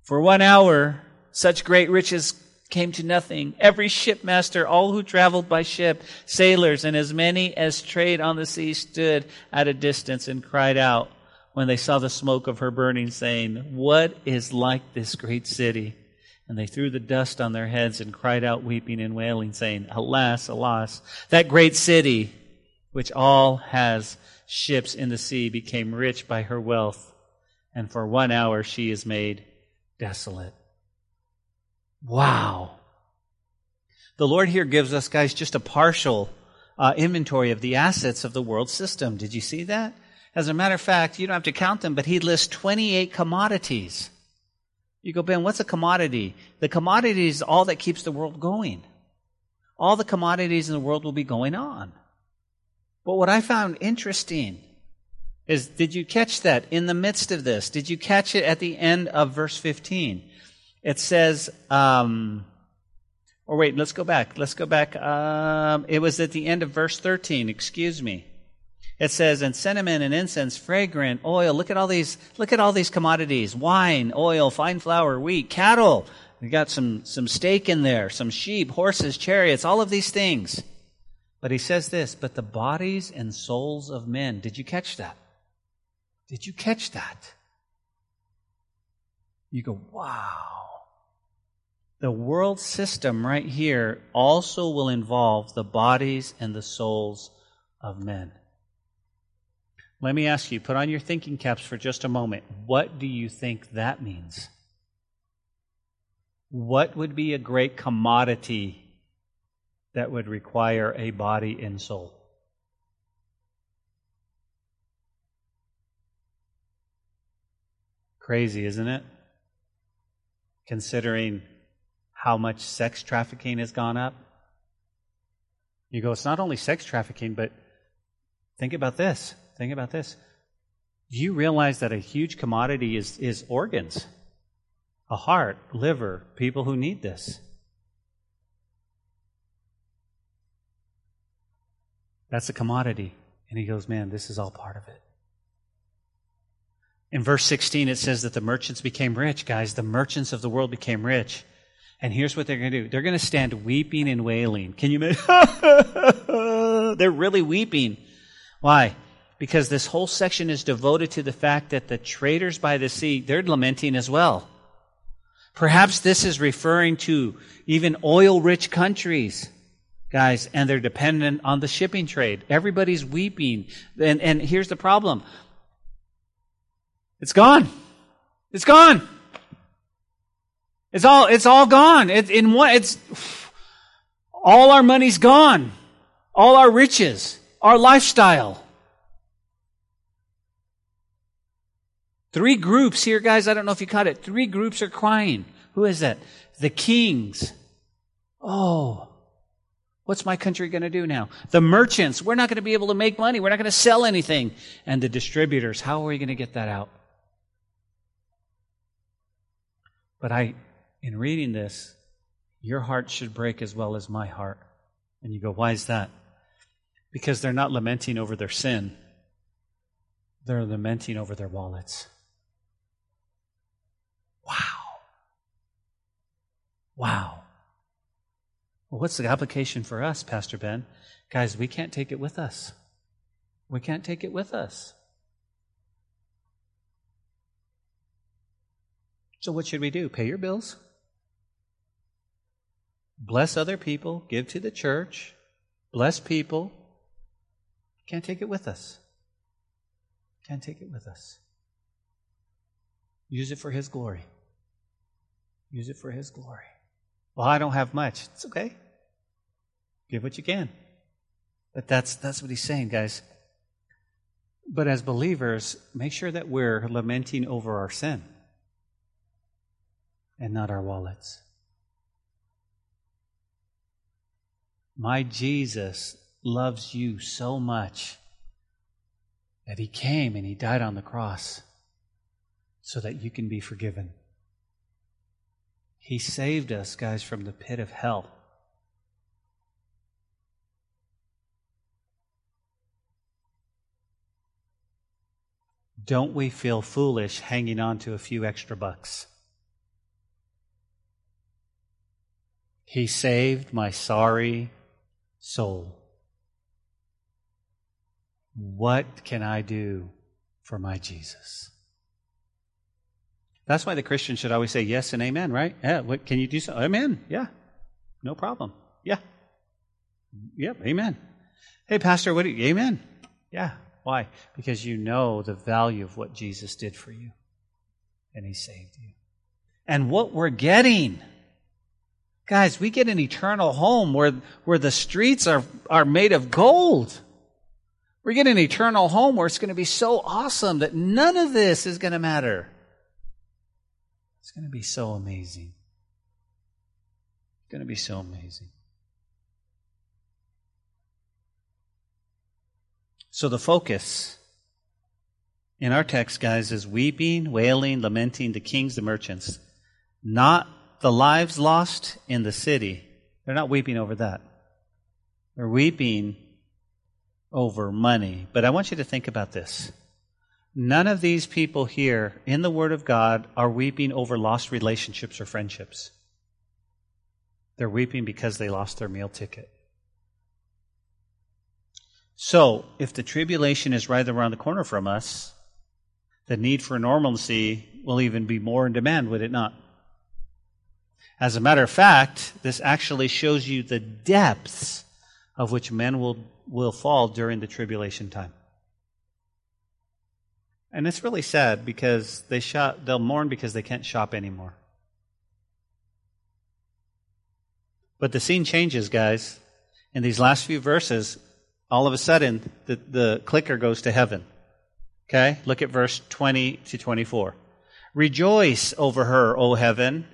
For one hour, such great riches came to nothing. Every shipmaster, all who traveled by ship, sailors, and as many as trade on the sea stood at a distance and cried out, when they saw the smoke of her burning, saying, What is like this great city? And they threw the dust on their heads and cried out, weeping and wailing, saying, Alas, alas, that great city, which all has ships in the sea, became rich by her wealth. and for one hour she is made desolate. Wow. The Lord here gives us, guys, just a partial uh, inventory of the assets of the world system. Did you see that? As a matter of fact, you don't have to count them, but he lists 28 commodities. You go, Ben, what's a commodity? The commodity is all that keeps the world going. All the commodities in the world will be going on. But what I found interesting is did you catch that in the midst of this? Did you catch it at the end of verse 15? It says, um, or wait, let's go back. Let's go back. Um, it was at the end of verse 13, excuse me. It says, and cinnamon and incense, fragrant oil. Look at all these, look at all these commodities. Wine, oil, fine flour, wheat, cattle. We got some, some steak in there, some sheep, horses, chariots, all of these things. But he says this, but the bodies and souls of men. Did you catch that? Did you catch that? You go, wow. The world system right here also will involve the bodies and the souls of men. Let me ask you, put on your thinking caps for just a moment. What do you think that means? What would be a great commodity that would require a body and soul? Crazy, isn't it? Considering how much sex trafficking has gone up. You go, it's not only sex trafficking, but think about this. Think about this. Do you realize that a huge commodity is, is organs? A heart, liver, people who need this. That's a commodity. And he goes, Man, this is all part of it. In verse 16, it says that the merchants became rich, guys. The merchants of the world became rich. And here's what they're going to do they're going to stand weeping and wailing. Can you imagine? they're really weeping. Why? Because this whole section is devoted to the fact that the traders by the sea, they're lamenting as well. Perhaps this is referring to even oil rich countries, guys, and they're dependent on the shipping trade. Everybody's weeping. And, and here's the problem it's gone. It's gone. It's all, it's all gone. It, in what, it's, all our money's gone. All our riches, our lifestyle. Three groups here, guys. I don't know if you caught it. Three groups are crying. Who is that? The kings. Oh, what's my country going to do now? The merchants. We're not going to be able to make money. We're not going to sell anything. And the distributors. How are we going to get that out? But I, in reading this, your heart should break as well as my heart. And you go, why is that? Because they're not lamenting over their sin, they're lamenting over their wallets. Wow. Wow. Well, what's the application for us, Pastor Ben? Guys, we can't take it with us. We can't take it with us. So, what should we do? Pay your bills, bless other people, give to the church, bless people. Can't take it with us. Can't take it with us. Use it for His glory. Use it for His glory. Well, I don't have much. It's okay. Give what you can. But that's that's what he's saying, guys. But as believers, make sure that we're lamenting over our sin and not our wallets. My Jesus loves you so much that he came and he died on the cross so that you can be forgiven. He saved us, guys, from the pit of hell. Don't we feel foolish hanging on to a few extra bucks? He saved my sorry soul. What can I do for my Jesus? That's why the Christian should always say yes and amen, right? Yeah, what can you do so? Amen. Yeah. No problem. Yeah. Yep, amen. Hey, Pastor, what do you, amen? Yeah. Why? Because you know the value of what Jesus did for you. and He saved you. And what we're getting, guys, we get an eternal home where, where the streets are, are made of gold. We get an eternal home where it's going to be so awesome that none of this is going to matter. It's going to be so amazing. It's going to be so amazing. So the focus in our text, guys, is weeping, wailing, lamenting, the kings, the merchants, not the lives lost in the city. They're not weeping over that. They're weeping over money. But I want you to think about this. None of these people here in the Word of God are weeping over lost relationships or friendships. They're weeping because they lost their meal ticket. So, if the tribulation is right around the corner from us, the need for normalcy will even be more in demand, would it not? As a matter of fact, this actually shows you the depths of which men will, will fall during the tribulation time. And it's really sad because they shop, they'll mourn because they can't shop anymore. But the scene changes, guys. In these last few verses, all of a sudden, the, the clicker goes to heaven. Okay? Look at verse 20 to 24. Rejoice over her, O heaven,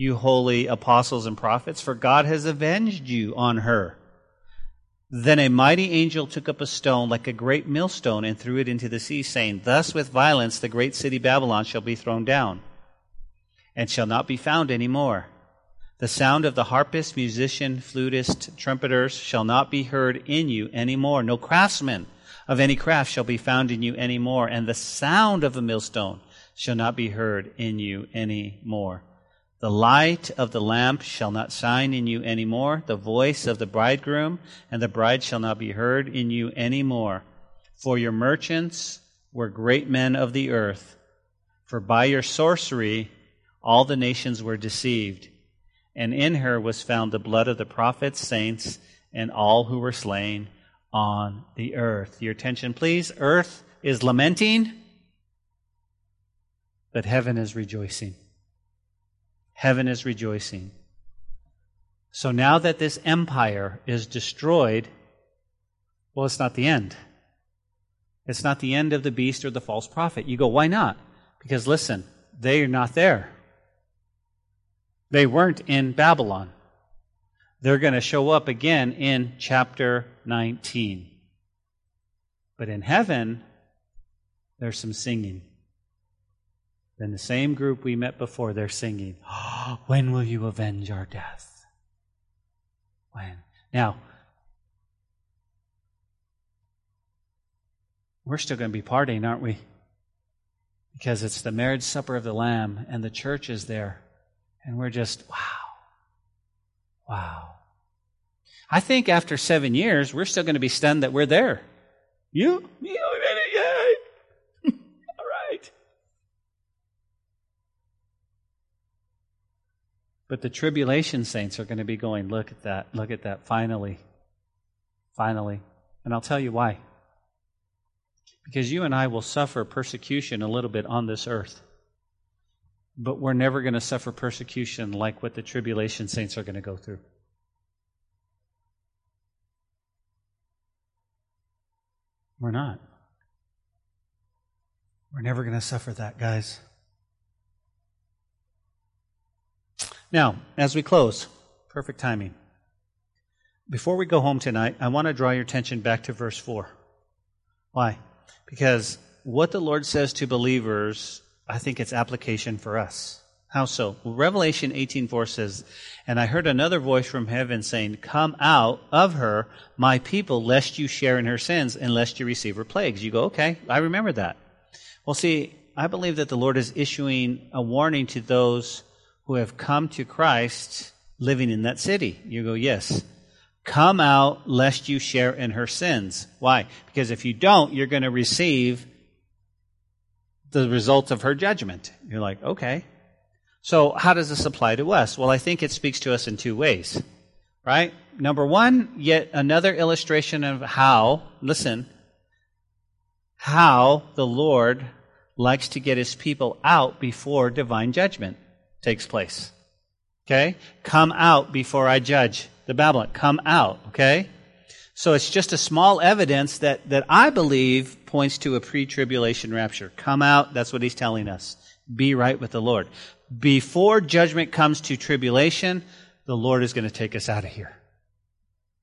you holy apostles and prophets, for God has avenged you on her. Then a mighty angel took up a stone like a great millstone and threw it into the sea, saying, Thus with violence the great city Babylon shall be thrown down, and shall not be found any more. The sound of the harpist, musician, flutist, trumpeters shall not be heard in you any more. No craftsman of any craft shall be found in you any more, and the sound of a millstone shall not be heard in you any more. The light of the lamp shall not shine in you any more. The voice of the bridegroom and the bride shall not be heard in you any more. For your merchants were great men of the earth. For by your sorcery all the nations were deceived and in her was found the blood of the prophets, saints, and all who were slain on the earth. Your attention, please. Earth is lamenting, but heaven is rejoicing. Heaven is rejoicing. So now that this empire is destroyed, well, it's not the end. It's not the end of the beast or the false prophet. You go, why not? Because listen, they are not there. They weren't in Babylon. They're going to show up again in chapter 19. But in heaven, there's some singing. Then the same group we met before, they're singing, oh, When will you avenge our death? When? Now, we're still going to be partying, aren't we? Because it's the marriage supper of the Lamb, and the church is there. And we're just, wow. Wow. I think after seven years, we're still going to be stunned that we're there. You? You haven't made it yet. All right. But the tribulation saints are going to be going, look at that, look at that, finally. Finally. And I'll tell you why. Because you and I will suffer persecution a little bit on this earth but we're never going to suffer persecution like what the tribulation saints are going to go through. We're not. We're never going to suffer that, guys. Now, as we close, perfect timing. Before we go home tonight, I want to draw your attention back to verse 4. Why? Because what the Lord says to believers I think it's application for us. How so? Well, Revelation 18:4 says, "And I heard another voice from heaven saying, Come out of her, my people, lest you share in her sins and lest you receive her plagues." You go, "Okay, I remember that." Well, see, I believe that the Lord is issuing a warning to those who have come to Christ living in that city. You go, "Yes." Come out lest you share in her sins. Why? Because if you don't, you're going to receive the result of her judgment. You're like, okay. So how does this apply to us? Well, I think it speaks to us in two ways, right? Number one, yet another illustration of how, listen, how the Lord likes to get his people out before divine judgment takes place. Okay? Come out before I judge the Babylon. Come out. Okay? So it's just a small evidence that, that I believe points to a pre tribulation rapture. Come out. That's what he's telling us. Be right with the Lord. Before judgment comes to tribulation, the Lord is going to take us out of here.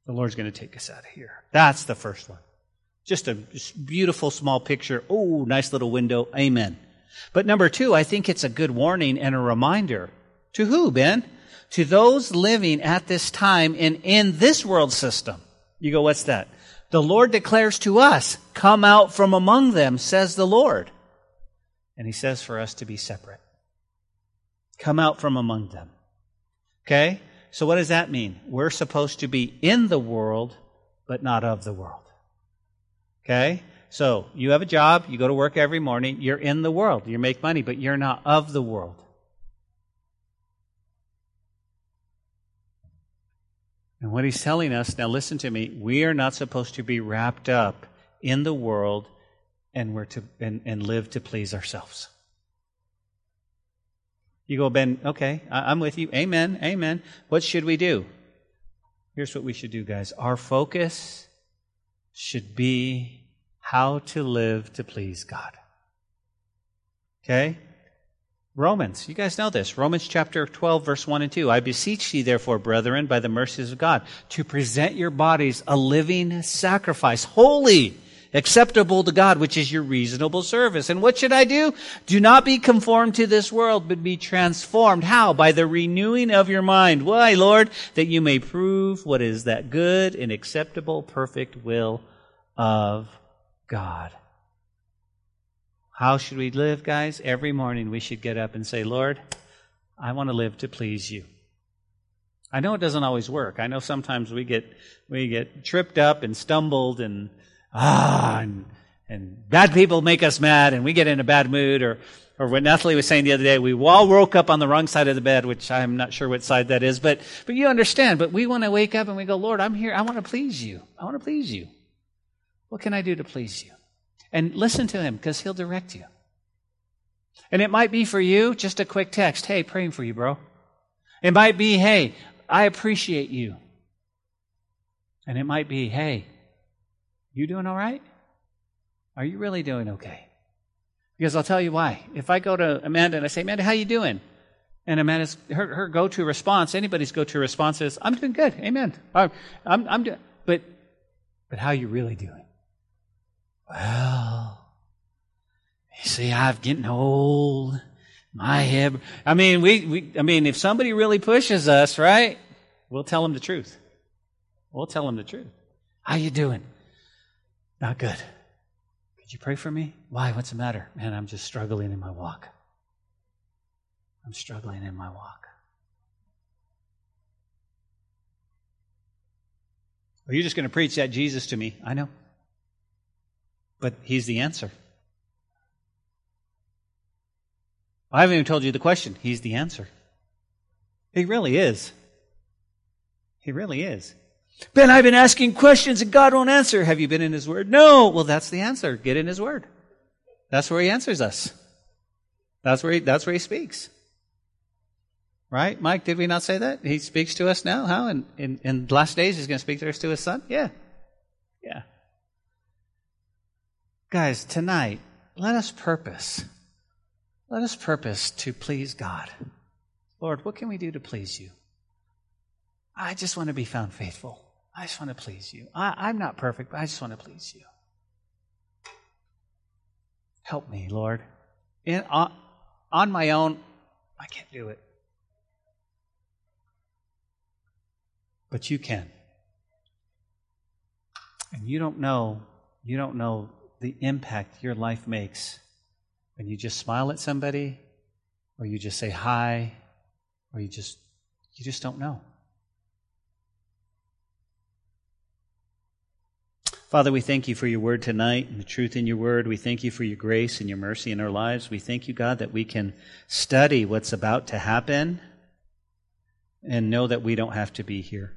The Lord's going to take us out of here. That's the first one. Just a beautiful small picture. Oh, nice little window. Amen. But number two, I think it's a good warning and a reminder. To who, Ben? To those living at this time in, in this world system. You go, what's that? The Lord declares to us, come out from among them, says the Lord. And he says for us to be separate. Come out from among them. Okay? So what does that mean? We're supposed to be in the world, but not of the world. Okay? So you have a job, you go to work every morning, you're in the world, you make money, but you're not of the world. And what he's telling us, now listen to me, we are not supposed to be wrapped up in the world and we're to and, and live to please ourselves. You go, Ben, okay, I'm with you. Amen, amen. What should we do? Here's what we should do, guys. Our focus should be how to live to please God. Okay? Romans, you guys know this. Romans chapter 12, verse 1 and 2. I beseech ye, therefore, brethren, by the mercies of God, to present your bodies a living sacrifice, holy, acceptable to God, which is your reasonable service. And what should I do? Do not be conformed to this world, but be transformed. How? By the renewing of your mind. Why, Lord? That you may prove what is that good and acceptable, perfect will of God. How should we live, guys? Every morning we should get up and say, Lord, I want to live to please you. I know it doesn't always work. I know sometimes we get we get tripped up and stumbled and ah and, and bad people make us mad and we get in a bad mood or or what Natalie was saying the other day, we all woke up on the wrong side of the bed, which I'm not sure what side that is, but but you understand. But we want to wake up and we go, Lord, I'm here. I want to please you. I want to please you. What can I do to please you? And listen to him because he'll direct you. And it might be for you just a quick text. Hey, praying for you, bro. It might be, hey, I appreciate you. And it might be, hey, you doing all right? Are you really doing okay? Because I'll tell you why. If I go to Amanda and I say, Amanda, how you doing? And Amanda's her, her go-to response, anybody's go-to response is, I'm doing good. Amen. I'm, I'm, I'm doing, but, but how are you really doing? Well, you see, I'm getting old. My head. I mean, we, we, I mean, if somebody really pushes us, right? We'll tell them the truth. We'll tell them the truth. How you doing? Not good. Could you pray for me? Why? What's the matter? Man, I'm just struggling in my walk. I'm struggling in my walk. Are you just going to preach that Jesus to me? I know. But he's the answer. I haven't even told you the question. He's the answer. He really is. He really is. Ben, I've been asking questions and God won't answer. Have you been in His Word? No. Well, that's the answer. Get in His Word. That's where He answers us. That's where He, that's where He speaks. Right? Mike, did we not say that? He speaks to us now. How? In, in, in last days, He's going to speak to us to His Son? Yeah. Yeah. Guys, tonight, let us purpose. Let us purpose to please God. Lord, what can we do to please you? I just want to be found faithful. I just want to please you. I, am not perfect, but I just want to please you. Help me, Lord. In, on, on my own, I can't do it. But you can. And you don't know, you don't know the impact your life makes when you just smile at somebody or you just say hi or you just you just don't know. Father, we thank you for your word tonight and the truth in your word. We thank you for your grace and your mercy in our lives. We thank you, God, that we can study what's about to happen and know that we don't have to be here.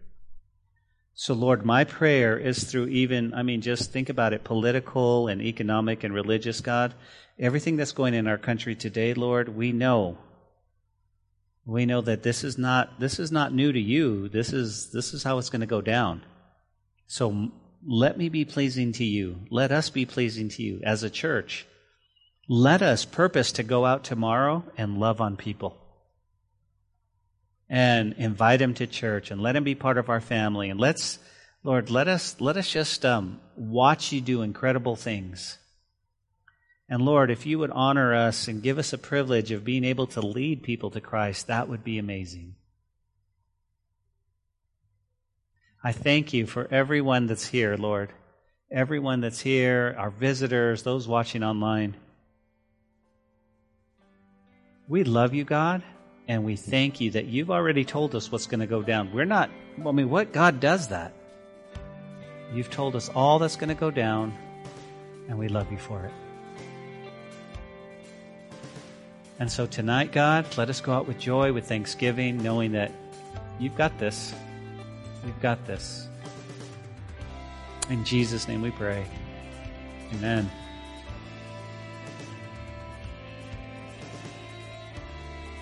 So, Lord, my prayer is through even, I mean, just think about it political and economic and religious, God. Everything that's going in our country today, Lord, we know. We know that this is not this is not new to you. This is this is how it's going to go down. So let me be pleasing to you. Let us be pleasing to you as a church. Let us purpose to go out tomorrow and love on people and invite him to church and let him be part of our family. And let's, Lord, let us, let us just um, watch you do incredible things. And Lord, if you would honor us and give us a privilege of being able to lead people to Christ, that would be amazing. I thank you for everyone that's here, Lord. Everyone that's here, our visitors, those watching online. We love you, God. And we thank you that you've already told us what's going to go down. We're not, I mean, what God does that? You've told us all that's going to go down, and we love you for it. And so tonight, God, let us go out with joy, with thanksgiving, knowing that you've got this. You've got this. In Jesus' name we pray. Amen.